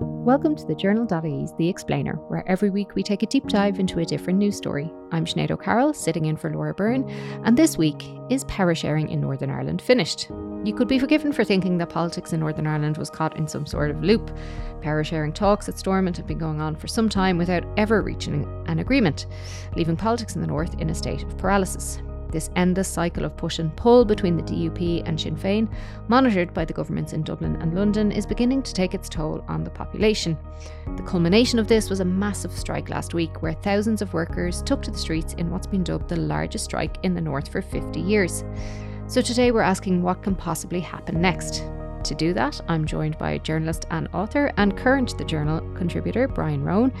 Welcome to the Journal.ie's The Explainer, where every week we take a deep dive into a different news story. I'm Sinead O'Carroll, sitting in for Laura Byrne, and this week is power sharing in Northern Ireland finished? You could be forgiven for thinking that politics in Northern Ireland was caught in some sort of loop. Power sharing talks at Stormont have been going on for some time without ever reaching an agreement, leaving politics in the north in a state of paralysis. This endless cycle of push and pull between the DUP and Sinn Féin, monitored by the governments in Dublin and London, is beginning to take its toll on the population. The culmination of this was a massive strike last week, where thousands of workers took to the streets in what's been dubbed the largest strike in the North for 50 years. So today we're asking what can possibly happen next. To do that, I'm joined by journalist and author and current The Journal contributor Brian Rowan.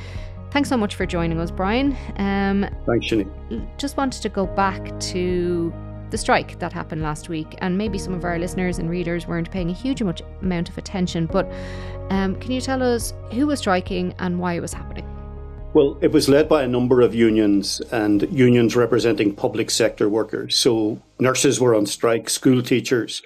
Thanks so much for joining us, Brian. Um, Thanks, Shani. Just wanted to go back to the strike that happened last week, and maybe some of our listeners and readers weren't paying a huge amount of attention. But um, can you tell us who was striking and why it was happening? Well, it was led by a number of unions and unions representing public sector workers. So nurses were on strike, school teachers,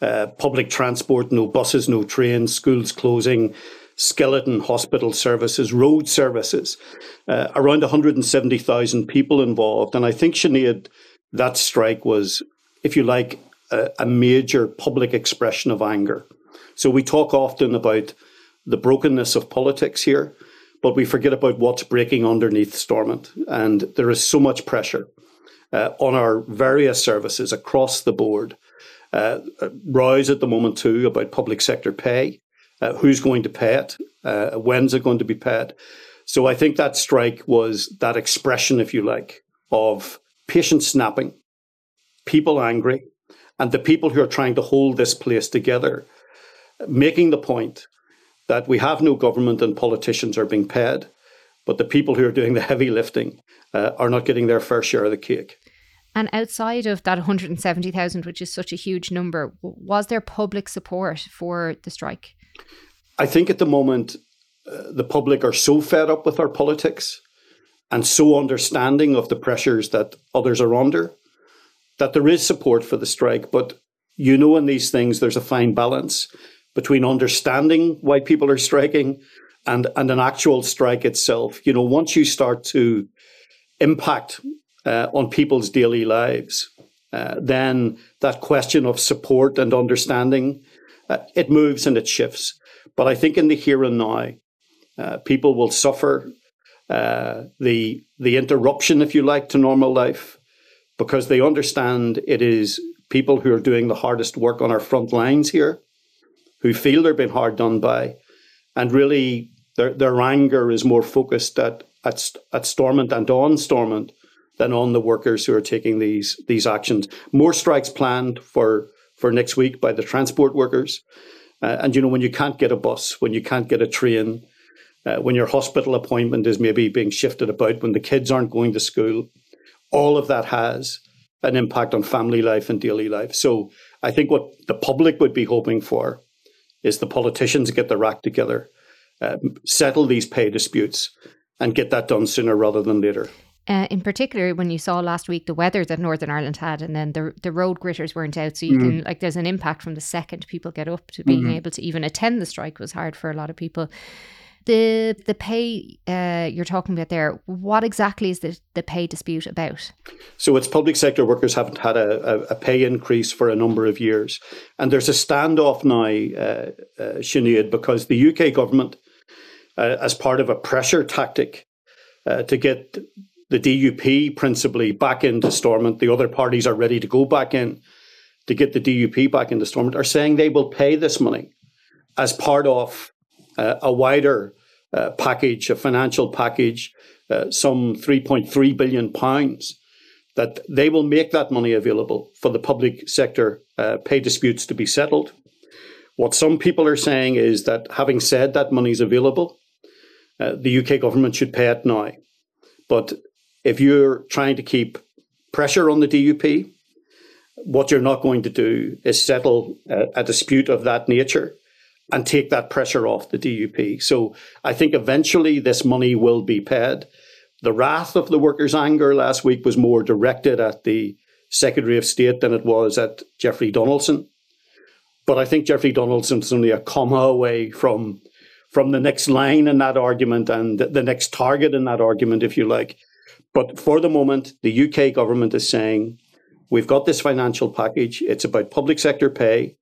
uh, public transport, no buses, no trains, schools closing, skeleton hospital services, road services, uh, around 170,000 people involved. And I think, Sinead, that strike was, if you like, a, a major public expression of anger. So we talk often about the brokenness of politics here, but we forget about what's breaking underneath Stormont. And there is so much pressure uh, on our various services across the board. Uh, rows at the moment too about public sector pay uh, who's going to pay it, uh, when's it going to be paid. So I think that strike was that expression, if you like, of patient snapping, people angry, and the people who are trying to hold this place together, making the point that we have no government and politicians are being paid, but the people who are doing the heavy lifting uh, are not getting their fair share of the cake. And outside of that 170,000, which is such a huge number, was there public support for the strike? I think at the moment, uh, the public are so fed up with our politics and so understanding of the pressures that others are under that there is support for the strike. But you know, in these things, there's a fine balance between understanding why people are striking and, and an actual strike itself. You know, once you start to impact uh, on people's daily lives, uh, then that question of support and understanding uh, it moves and it shifts. But I think in the here and now, uh, people will suffer uh, the the interruption, if you like, to normal life because they understand it is people who are doing the hardest work on our front lines here, who feel they're being hard done by, and really their their anger is more focused at at, at Stormont and on Stormont than on the workers who are taking these these actions. More strikes planned for for next week by the transport workers. Uh, and you know, when you can't get a bus, when you can't get a train, uh, when your hospital appointment is maybe being shifted about, when the kids aren't going to school, all of that has an impact on family life and daily life. So I think what the public would be hoping for is the politicians get their act together, uh, settle these pay disputes, and get that done sooner rather than later. Uh, in particular, when you saw last week the weather that Northern Ireland had, and then the the road gritters weren't out, so you mm-hmm. can like there's an impact from the second people get up to being mm-hmm. able to even attend the strike was hard for a lot of people. The the pay uh, you're talking about there, what exactly is the, the pay dispute about? So it's public sector workers haven't had a, a, a pay increase for a number of years, and there's a standoff now, uh, uh, Sinead, because the UK government, uh, as part of a pressure tactic uh, to get the DUP principally back into Stormont. The other parties are ready to go back in to get the DUP back into Stormont, are saying they will pay this money as part of uh, a wider uh, package, a financial package, uh, some 3.3 billion pounds, that they will make that money available for the public sector uh, pay disputes to be settled. What some people are saying is that having said that money is available, uh, the UK government should pay it now. But if you're trying to keep pressure on the DUP, what you're not going to do is settle a, a, dispute of that nature and take that pressure off the DUP. So I think eventually this money will be paid. The wrath of the workers' anger last week was more directed at the Secretary of State than it was at Jeffrey Donaldson. But I think Jeffrey Donaldson's only a comma away from from the next line in that argument and the next target in that argument, if you like. But for the moment, the UK government is saying we've got this financial package. It's about public sector pay.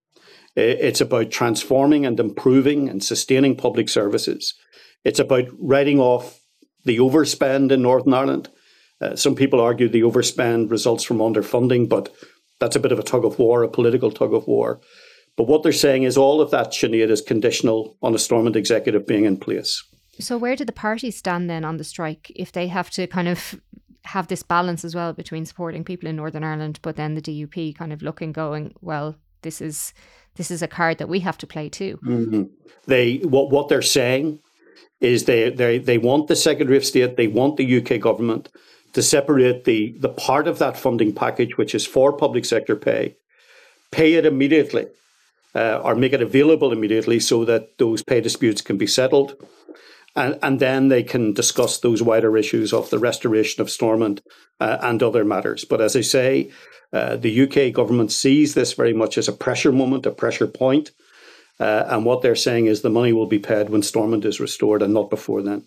It's about transforming and improving and sustaining public services. It's about writing off the overspend in Northern Ireland. Uh, some people argue the overspend results from underfunding, but that's a bit of a tug of war, a political tug of war. But what they're saying is all of that, Sinead, is conditional on a Stormont executive being in place. So, where do the parties stand then on the strike if they have to kind of have this balance as well between supporting people in Northern Ireland, but then the DUP kind of looking, going, well, this is this is a card that we have to play too. Mm-hmm. They what what they're saying is they they they want the Secretary of State, they want the UK government to separate the the part of that funding package which is for public sector pay, pay it immediately uh, or make it available immediately so that those pay disputes can be settled. And, and then they can discuss those wider issues of the restoration of Stormont uh, and other matters. But as I say, uh, the UK government sees this very much as a pressure moment, a pressure point. Uh, and what they're saying is the money will be paid when Stormont is restored and not before then.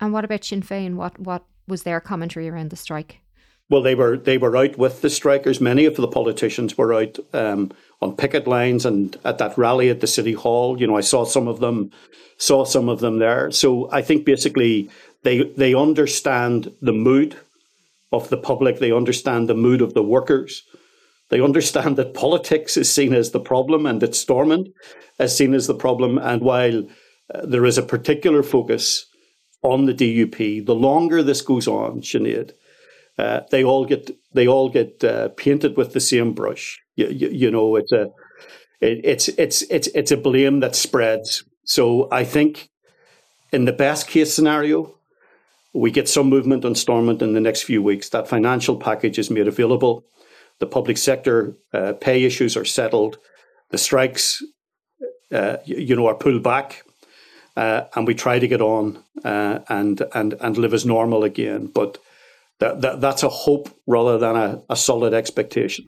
And what about Sinn Féin? What what was their commentary around the strike? Well, they were they were out with the strikers. Many of the politicians were out um, on picket lines and at that rally at the city hall. You know, I saw some of them, saw some of them there. So I think basically they they understand the mood of the public. They understand the mood of the workers. They understand that politics is seen as the problem and that Stormont is seen as the problem. And while uh, there is a particular focus on the DUP, the longer this goes on, Sinead, uh, they all get they all get uh, painted with the same brush. You, you, you know, it's a it, it's it's it's it's a blame that spreads. So I think in the best case scenario, we get some movement on Stormont in the next few weeks. That financial package is made available. The public sector uh, pay issues are settled. The strikes, uh, you know, are pulled back, uh, and we try to get on uh, and and and live as normal again. But that, that that's a hope rather than a, a solid expectation.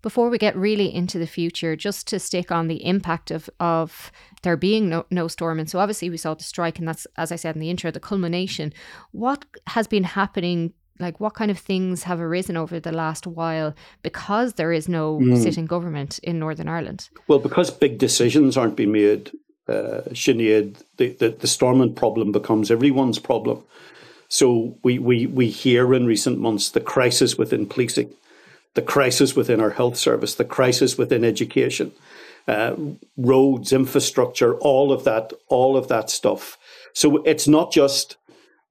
Before we get really into the future, just to stick on the impact of of there being no, no storm, and so obviously we saw the strike, and that's as I said in the intro, the culmination. What has been happening like what kind of things have arisen over the last while because there is no mm. sitting government in Northern Ireland? Well, because big decisions aren't being made, uh, Sinead, the, the, the Stormont problem becomes everyone's problem. So we, we, we hear in recent months the crisis within policing, the crisis within our health service, the crisis within education, uh, roads, infrastructure, all of that, all of that stuff. So it's not just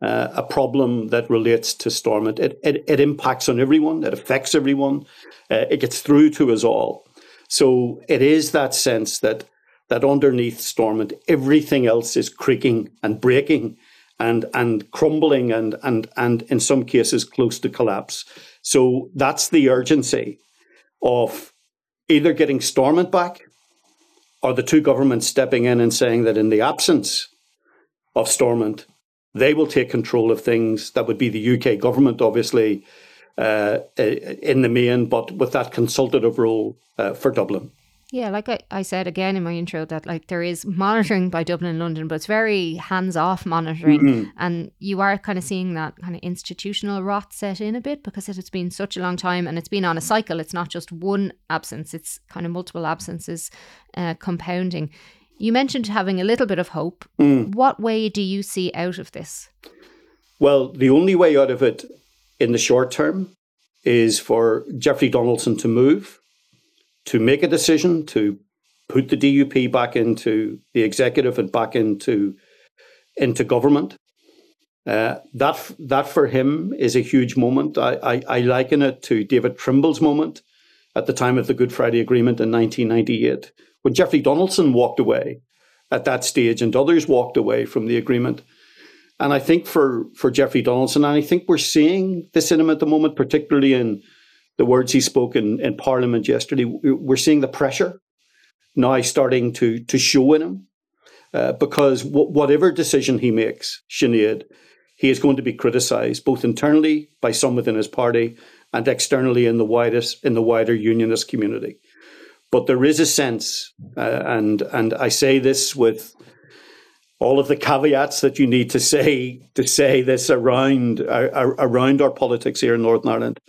uh, a problem that relates to Stormont. It, it, it, impacts on everyone. It affects everyone. Uh, it gets through to us all. So it is that sense that that underneath Stormont, everything else is creaking and breaking and and crumbling and and and in some cases close to collapse. So that's the urgency of either getting Stormont back or the two governments stepping in and saying that in the absence of Stormont, they will take control of things. That would be the UK government, obviously, uh, in the main, but with that consultative role uh, for Dublin. Yeah, like I, I said again in my intro, that like there is monitoring by Dublin and London, but it's very hands off monitoring. Mm-hmm. And you are kind of seeing that kind of institutional rot set in a bit because it has been such a long time and it's been on a cycle. It's not just one absence, it's kind of multiple absences uh, compounding. You mentioned having a little bit of hope. Mm. What way do you see out of this? Well, the only way out of it in the short term is for Jeffrey Donaldson to move to make a decision to put the DUP back into the executive and back into into government. Uh, that that for him is a huge moment. I, I, I liken it to David Trimble's moment at the time of the Good Friday Agreement in 1998, when Jeffrey Donaldson walked away at that stage and others walked away from the agreement. And I think for, for Jeffrey Donaldson, and I think we're seeing this in him at the moment, particularly in the words he spoke in, in Parliament yesterday, we're seeing the pressure now starting to, to show in him. Uh, because w- whatever decision he makes, Sinead, he is going to be criticised both internally by some within his party and externally in the widest in the wider unionist community. But there is a sense, uh, and and I say this with all of the caveats that you need to say to say this around around our politics here in Northern Ireland.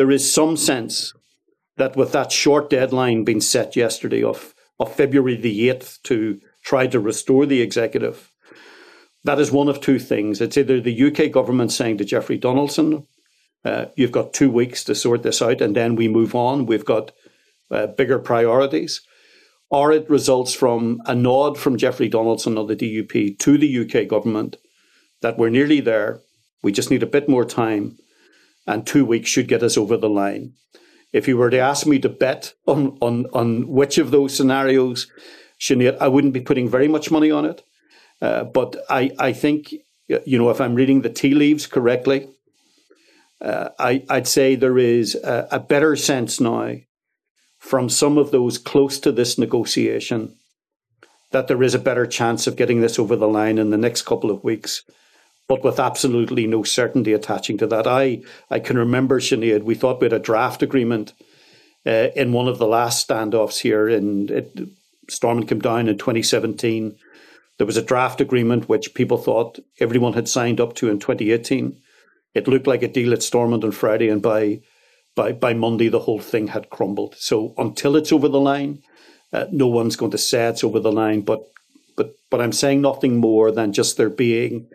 There is some sense that with that short deadline being set yesterday of, of February the 8th to try to restore the executive, that is one of two things. It's either the UK government saying to Jeffrey Donaldson, uh, you've got two weeks to sort this out and then we move on. We've got uh, bigger priorities. Or it results from a nod from Jeffrey Donaldson of the DUP to the UK government that we're nearly there. We just need a bit more time and two weeks should get us over the line. If you were to ask me to bet on, on, on which of those scenarios, Sinead, I wouldn't be putting very much money on it. Uh, but I, I think, you know, if I'm reading the tea leaves correctly, uh, I, would say there is a, a, better sense now from some of those close to this negotiation that there is a better chance of getting this over the line in the next couple of weeks, but with absolutely no certainty attaching to that. I, I can remember, Sinead, we thought we had a draft agreement uh, in one of the last standoffs here, and it, Stormont came down in 2017. There was a draft agreement which people thought everyone had signed up to in 2018 it looked like a deal at Stormont on Friday, and by by by Monday the whole thing had crumbled. So until it's over the line, uh, no one's going to say it's over the line. But but but I'm saying nothing more than just there being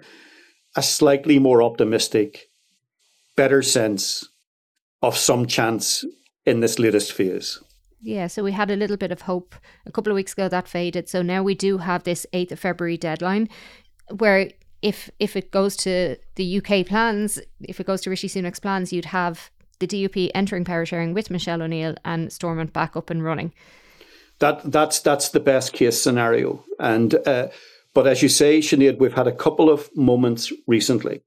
a slightly more optimistic, better sense of some chance in this latest phase. Yeah, so we had a little bit of hope a couple of weeks ago that faded. So now we do have this 8th of February deadline where if if it goes to the UK plans, if it goes to Rishi Sunak's plans, you'd have the DUP entering power sharing with Michelle O'Neill and Stormont back up and running. That that's that's the best case scenario. And uh, but as you say, Sinead, we've had a couple of moments recently,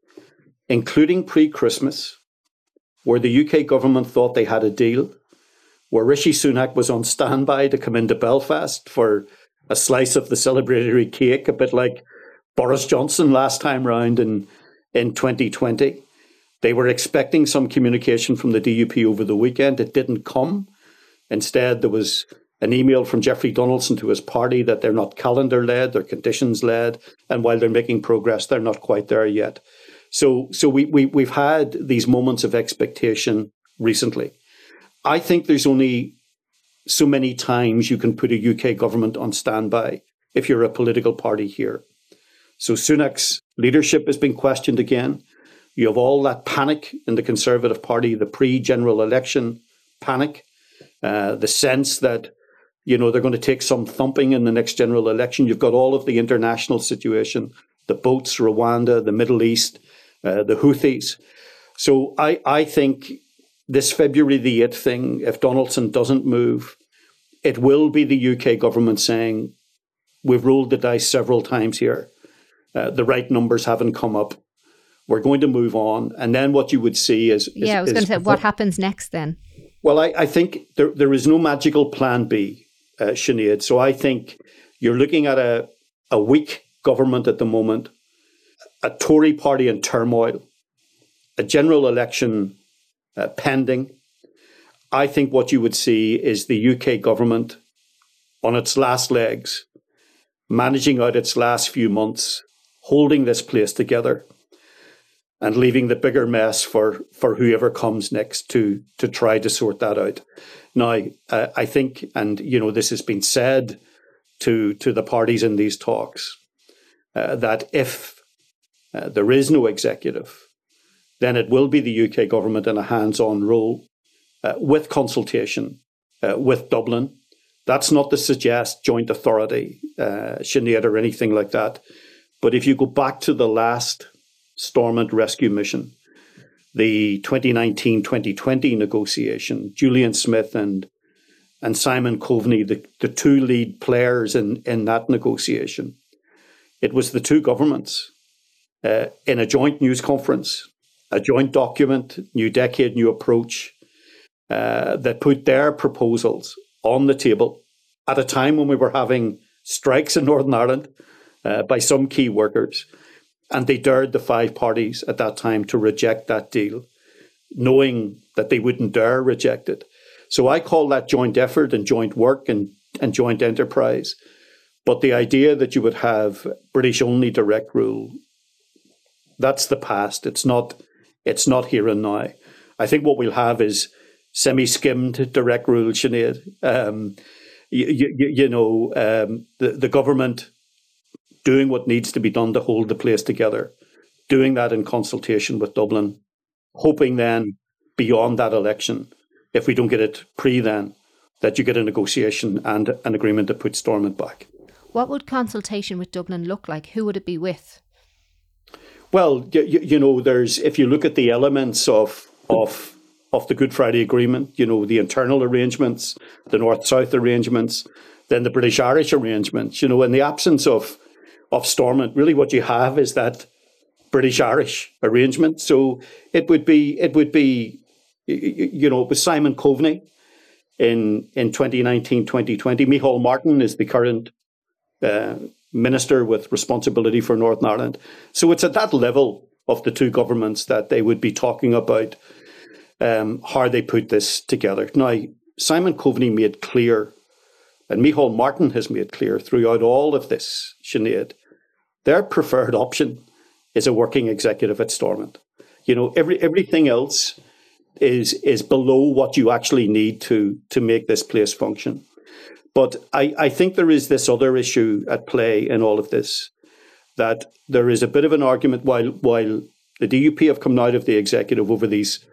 including pre-Christmas, where the UK government thought they had a deal, where Rishi Sunak was on standby to come into Belfast for a slice of the celebratory cake, a bit like Boris Johnson last time round in, in 2020. They were expecting some communication from the DUP over the weekend. It didn't come. Instead, there was an email from Jeffrey Donaldson to his party that they're not calendar led, they're conditions led, and while they're making progress, they're not quite there yet. So, so we, we we've had these moments of expectation recently. I think there's only so many times you can put a UK government on standby if you're a political party here. So Sunak's leadership has been questioned again. You have all that panic in the Conservative Party, the pre general election panic, uh, the sense that you know they're going to take some thumping in the next general election. You've got all of the international situation, the boats, Rwanda, the Middle East, uh, the Houthis. So I, I think this February the 8th thing, if Donaldson doesn't move, it will be the UK government saying, we've rolled the dice several times here. Uh, the right numbers haven't come up. We're going to move on. And then what you would see is. is yeah, I was going to say, what happens next then? Well, I, I think there, there is no magical plan B, uh, Sinead. So I think you're looking at a, a weak government at the moment, a Tory party in turmoil, a general election uh, pending. I think what you would see is the UK government on its last legs, managing out its last few months holding this place together and leaving the bigger mess for, for whoever comes next to to try to sort that out. Now, uh, I think, and you know, this has been said to to the parties in these talks uh, that if uh, there is no executive, then it will be the UK government in a hands-on role uh, with consultation uh, with Dublin. That's not to suggest joint authority, uh, Sinead, or anything like that. But if you go back to the last Stormont rescue mission, the 2019 2020 negotiation, Julian Smith and and Simon Coveney, the, the two lead players in, in that negotiation, it was the two governments uh, in a joint news conference, a joint document, New Decade, New Approach, uh, that put their proposals on the table at a time when we were having strikes in Northern Ireland uh, by some key workers. And they dared the five parties at that time to reject that deal, knowing that they wouldn't dare reject it. So I call that joint effort and joint work and, and joint enterprise. But the idea that you would have British only direct rule, that's the past. It's not it's not here and now. I think what we'll have is semi-skimmed direct rule, Sinead. Um, you, you, you, know, um, the, the government doing what needs to be done to hold the place together, doing that in consultation with Dublin, hoping then beyond that election, if we don't get it pre then, that you get a negotiation and an agreement to put Stormont back. What would consultation with Dublin look like? Who would it be with? Well, you, you know, there's if you look at the elements of of of the Good Friday Agreement, you know, the internal arrangements, the North South arrangements, then the British Irish arrangements, you know, in the absence of of Stormont, really what you have is that British Irish arrangement. So it would be it would be you know, it was Simon Coveney in in 2019, 2020. Micheál Martin is the current uh, minister with responsibility for Northern Ireland. So it's at that level of the two governments that they would be talking about um, how they put this together. Now, Simon Coveney made clear, and Micheál Martin has made clear throughout all of this, Sinead, their preferred option is a working executive at Stormont. You know, every everything else is is below what you actually need to to make this place function. But I, I think there is this other issue at play in all of this, that there is a bit of an argument while while the DUP have come out of the executive over these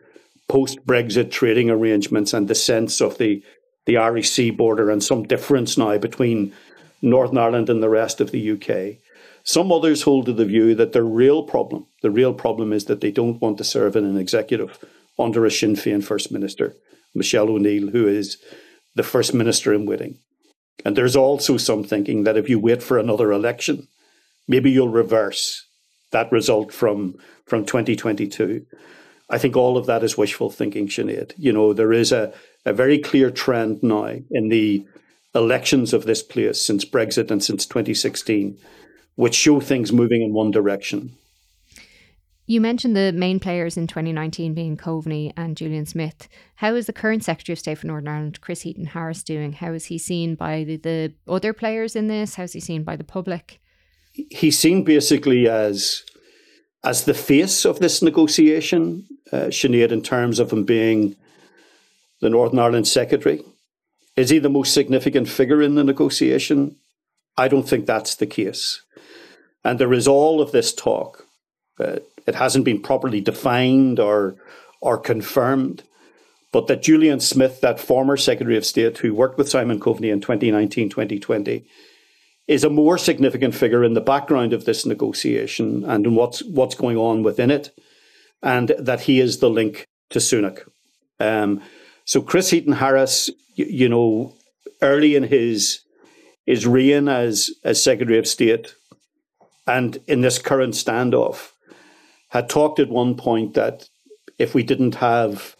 post Brexit trading arrangements and the sense of the the Sea border and some difference now between Northern Ireland and the rest of the UK. Some others hold to the view that the real problem, the real problem is that they don't want to serve in an executive under a Sinn Féin First Minister, Michelle O'Neill, who is the First Minister in waiting. And there's also some thinking that if you wait for another election, maybe you'll reverse that result from, from 2022. I think all of that is wishful thinking, Sinead. You know, there is a, a very clear trend now in the elections of this place since Brexit and since 2016, which show things moving in one direction. You mentioned the main players in 2019 being Coveney and Julian Smith. How is the current Secretary of State for Northern Ireland, Chris Heaton Harris, doing? How is he seen by the, the other players in this? How's he seen by the public? He's seen basically as as the face of this negotiation, uh, Sinead, in terms of him being the Northern Ireland Secretary. Is he the most significant figure in the negotiation? I don't think that's the case. And there is all of this talk. Uh, it hasn't been properly defined or or confirmed. But that Julian Smith, that former Secretary of State who worked with Simon Coveney in 2019 2020, is a more significant figure in the background of this negotiation and in what's, what's going on within it, and that he is the link to Sunak. Um, so Chris Heaton Harris, you, you, know, early in his his reign as as Secretary of State, and in this current standoff, had talked at one point that if we didn't have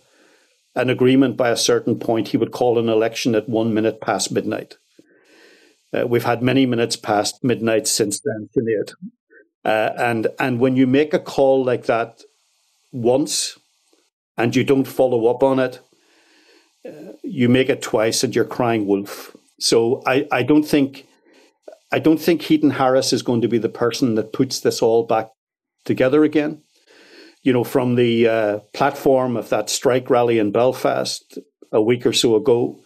an agreement by a certain point, he would call an election at one minute past midnight. Uh, we've had many minutes past midnight since then, Sinead. Uh, and and when you make a call like that once and you don't follow up on it, uh, you make it twice and you're crying wolf. So I, I don't think I don't think Heaton Harris is going to be the person that puts this all back together again you know, from the uh, platform of that strike rally in Belfast a week or so ago,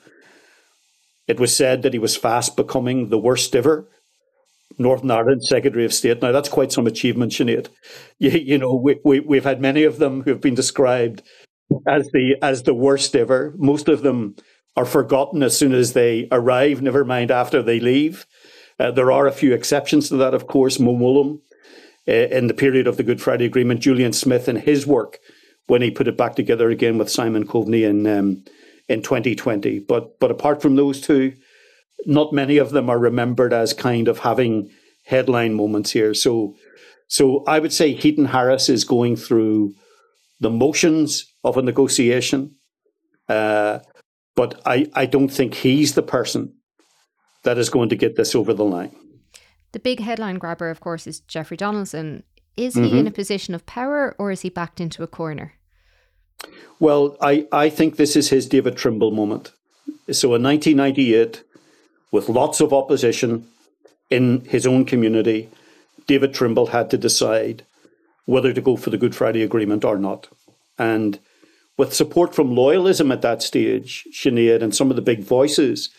it was said that he was fast becoming the worst ever Northern Ireland Secretary of State. Now, that's quite some achievement, Sinead. You, you know, we, we, we've had many of them who have been described as the as the worst ever. Most of them are forgotten as soon as they arrive, never mind after they leave. Uh, there are a few exceptions to that, of course. Mo Mowlam uh, in the period of the Good Friday Agreement, Julian Smith and his work when he put it back together again with Simon Coveney in um, in 2020. But but apart from those two, not many of them are remembered as kind of having headline moments here. So so I would say Heaton Harris is going through the motions of a negotiation, uh, but I, I don't think he's the person that is going to get this over the line. The big headline grabber, of course, is Jeffrey Donaldson. Is he mm-hmm. in a position of power or is he backed into a corner? Well, I, I think this is his David Trimble moment. So in 1998, with lots of opposition, in his own community, David Trimble had to decide whether to go for the Good Friday Agreement or not. And with support from loyalism at that stage, Sinead and some of the big voices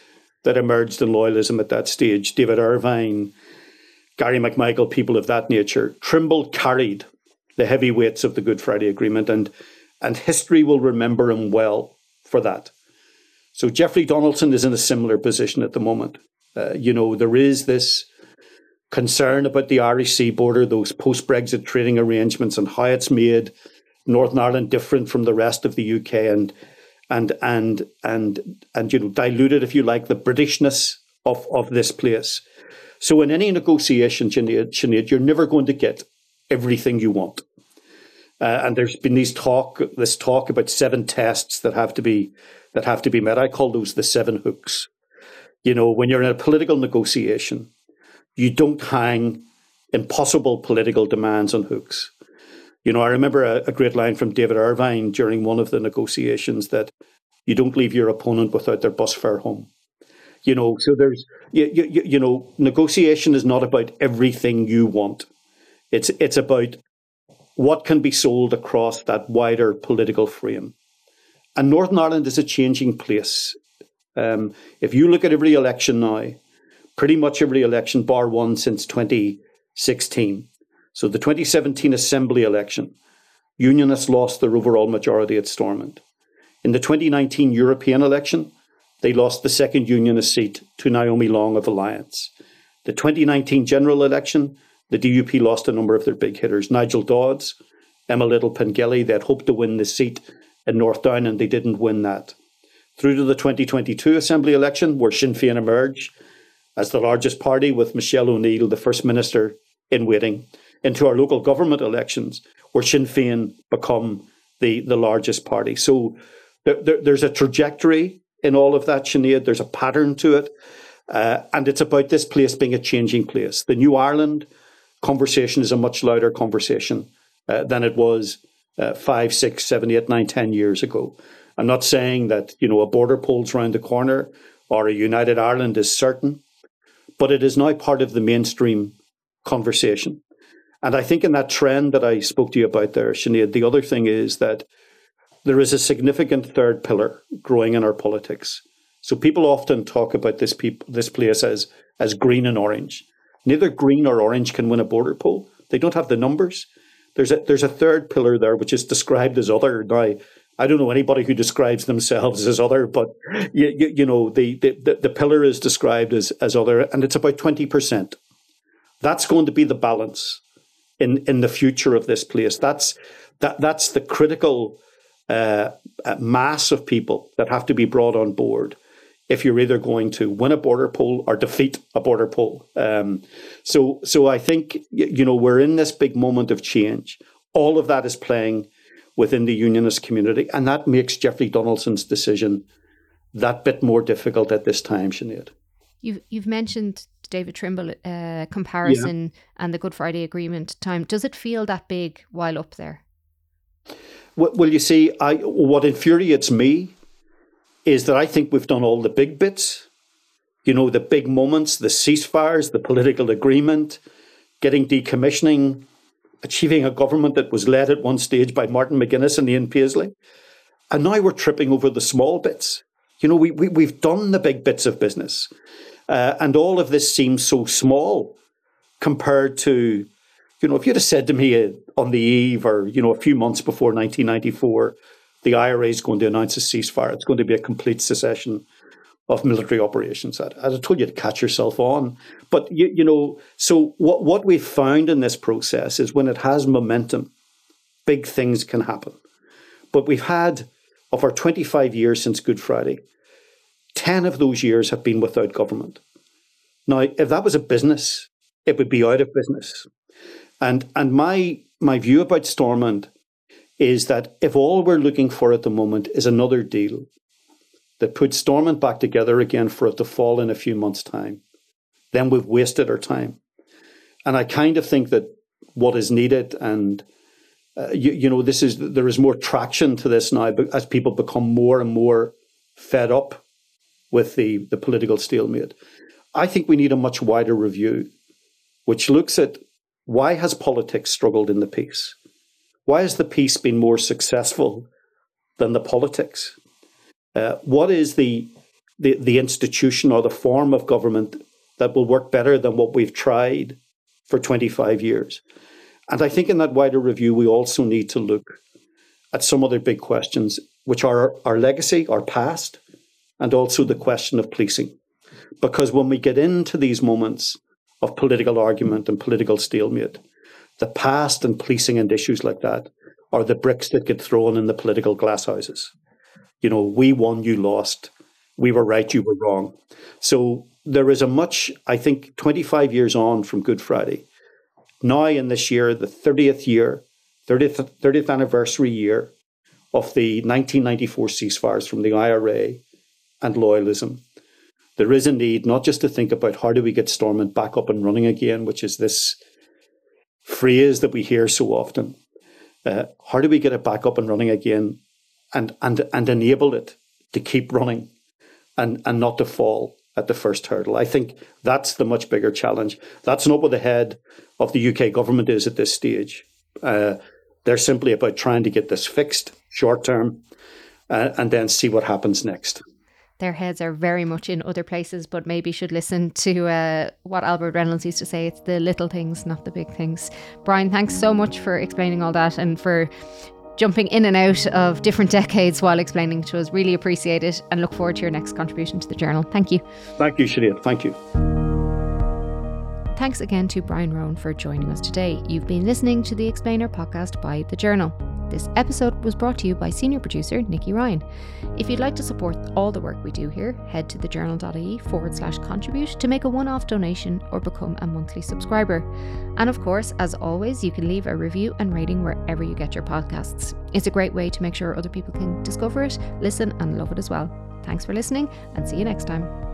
that emerged in loyalism at that stage, David Ervine, Gary McMichael, people of that nature, Trimble carried the heavy weights of the Good Friday Agreement, and, and history will remember him well for that. So Jeffrey Donaldson is in a similar position at the moment. Uh, you know, there is this concern about the Irish Sea border, those post Brexit trading arrangements, and how it's made Northern Ireland different from the rest of the UK and and and and and you know diluted, if you like, the Britishness of, of this place. So in any negotiation, Sinead, Sinead, you're never going to get everything you want. Uh, and there's been these talk, this talk about seven tests that have to be that have to be met. I call those the seven hooks. You know, when you're in a political negotiation, you don't hang impossible political demands on hooks. You know, I remember a, a, great line from David Ervine during one of the negotiations that you don't leave your opponent without their bus fare home. You know, so there's, you, you, you know, negotiation is not about everything you want. It's, it's about what can be sold across that wider political frame. And Northern Ireland is a changing place. Um, if you look at every election now, pretty much every election, bar one since 2016, so the 2017 Assembly election, Unionists lost their overall majority at Stormont. In the 2019 European election, they lost the second Unionist seat to Naomi Long of Alliance. The 2019 general election, the DUP lost a number of their big hitters. Nigel Dodds, Emma Little Pengelly, had hoped to win the seat in North Down and they didn't win that. Through to the 2022 Assembly election, where Sinn Féin emerged as the largest party with Michelle O'Neill, the First Minister, in waiting into our local government elections, where Sinn Féin become the, the largest party. So there, there, there's a trajectory in all of that, Sinead. There's a pattern to it. Uh, and it's about this place being a changing place. The New Ireland conversation is a much louder conversation uh, than it was uh, five, six, seven, eight, nine, ten years ago. I'm not saying that you know a border poll's round the corner or a united Ireland is certain, but it is now part of the mainstream conversation. And I think in that trend that I spoke to you about there, Sinead, the other thing is that there is a significant third pillar growing in our politics. So people often talk about this peop- this place as as green and orange. Neither green or orange can win a border poll. They don't have the numbers. There's a there's a third pillar there which is described as other. Now, I don't know anybody who describes themselves as other, but you, you, you know the, the the pillar is described as as other, and it's about twenty percent. That's going to be the balance in in the future of this place. That's that that's the critical uh, uh, mass of people that have to be brought on board if you're either going to win a border poll or defeat a border poll. Um, so so I think you know we're in this big moment of change. All of that is playing within the unionist community, and that makes Jeffrey Donaldson's decision that bit more difficult at this time, Sinead. You've you've mentioned David Trimble uh, comparison yeah. and the Good Friday Agreement time. Does it feel that big while up there? Well, well, you see, I what infuriates me is that I think we've done all the big bits. You know, the big moments, the ceasefires, the political agreement, getting decommissioning, achieving a government that was led at one stage by Martin McGuinness and Ian Paisley. And now we're tripping over the small bits. You know, we, we, we've done the big bits of business. Uh, and all of this seems so small compared to, you know, if you'd have said to me uh, on the eve or, you know, a few months before 1994, the IRA is going to announce a ceasefire, it's going to be a complete cessation of military operations. I'd, I'd have told you to catch yourself on. But, you, you know, so what, what we've found in this process is when it has momentum, big things can happen. But we've had, of our 25 years since Good Friday, 10 of those years have been without government. Now, if that was a business, it would be out of business. And, and my, my view about Stormont is that if all we're looking for at the moment is another deal that puts Stormont back together again for it to fall in a few months' time, then we've wasted our time. And I kind of think that what is needed and uh, you, you know this is there is more traction to this now as people become more and more fed up with the, the political stalemate. I think we need a much wider review, which looks at why has politics struggled in the peace? Why has the peace been more successful than the politics? Uh, what is the, the the institution or the form of government that will work better than what we've tried for 25 years? And I think in that wider review, we also need to look at some other big questions, which are our legacy, our past, and also the question of policing. Because when we get into these moments of political argument and political stalemate, the past and policing and issues like that are the bricks that get thrown in the political glasshouses. You know, we won, you lost. We were right, you were wrong. So there is a much, I think, 25 years on from Good Friday. Now, in this year, the 30th year, 30th, 30th anniversary year of the 1994 ceasefires from the IRA and loyalism, there is a need not just to think about how do we get Stormont back up and running again, which is this phrase that we hear so often. Uh, how do we get it back up and running again and, and, and enable it to keep running and, and not to fall at the first hurdle? I think that's the much bigger challenge. That's not what the head of the UK government is at this stage. Uh, they're simply about trying to get this fixed short term uh, and then see what happens next their heads are very much in other places, but maybe should listen to uh, what Albert Reynolds used to say it's the little things, not the big things. Brian, thanks so much for explaining all that and for jumping in and out of different decades while explaining to us. Really appreciate it and look forward to your next contribution to the journal. Thank you. Thank you, Sinead. Thank you. Thanks again to Brian Rowan for joining us today. You've been listening to the Explainer podcast by The Journal. This episode was brought to you by senior producer Nikki Ryan. If you'd like to support all the work we do here, head to thejournal.ie forward slash contribute to make a one off donation or become a monthly subscriber. And of course, as always, you can leave a review and rating wherever you get your podcasts. It's a great way to make sure other people can discover it, listen, and love it as well. Thanks for listening, and see you next time.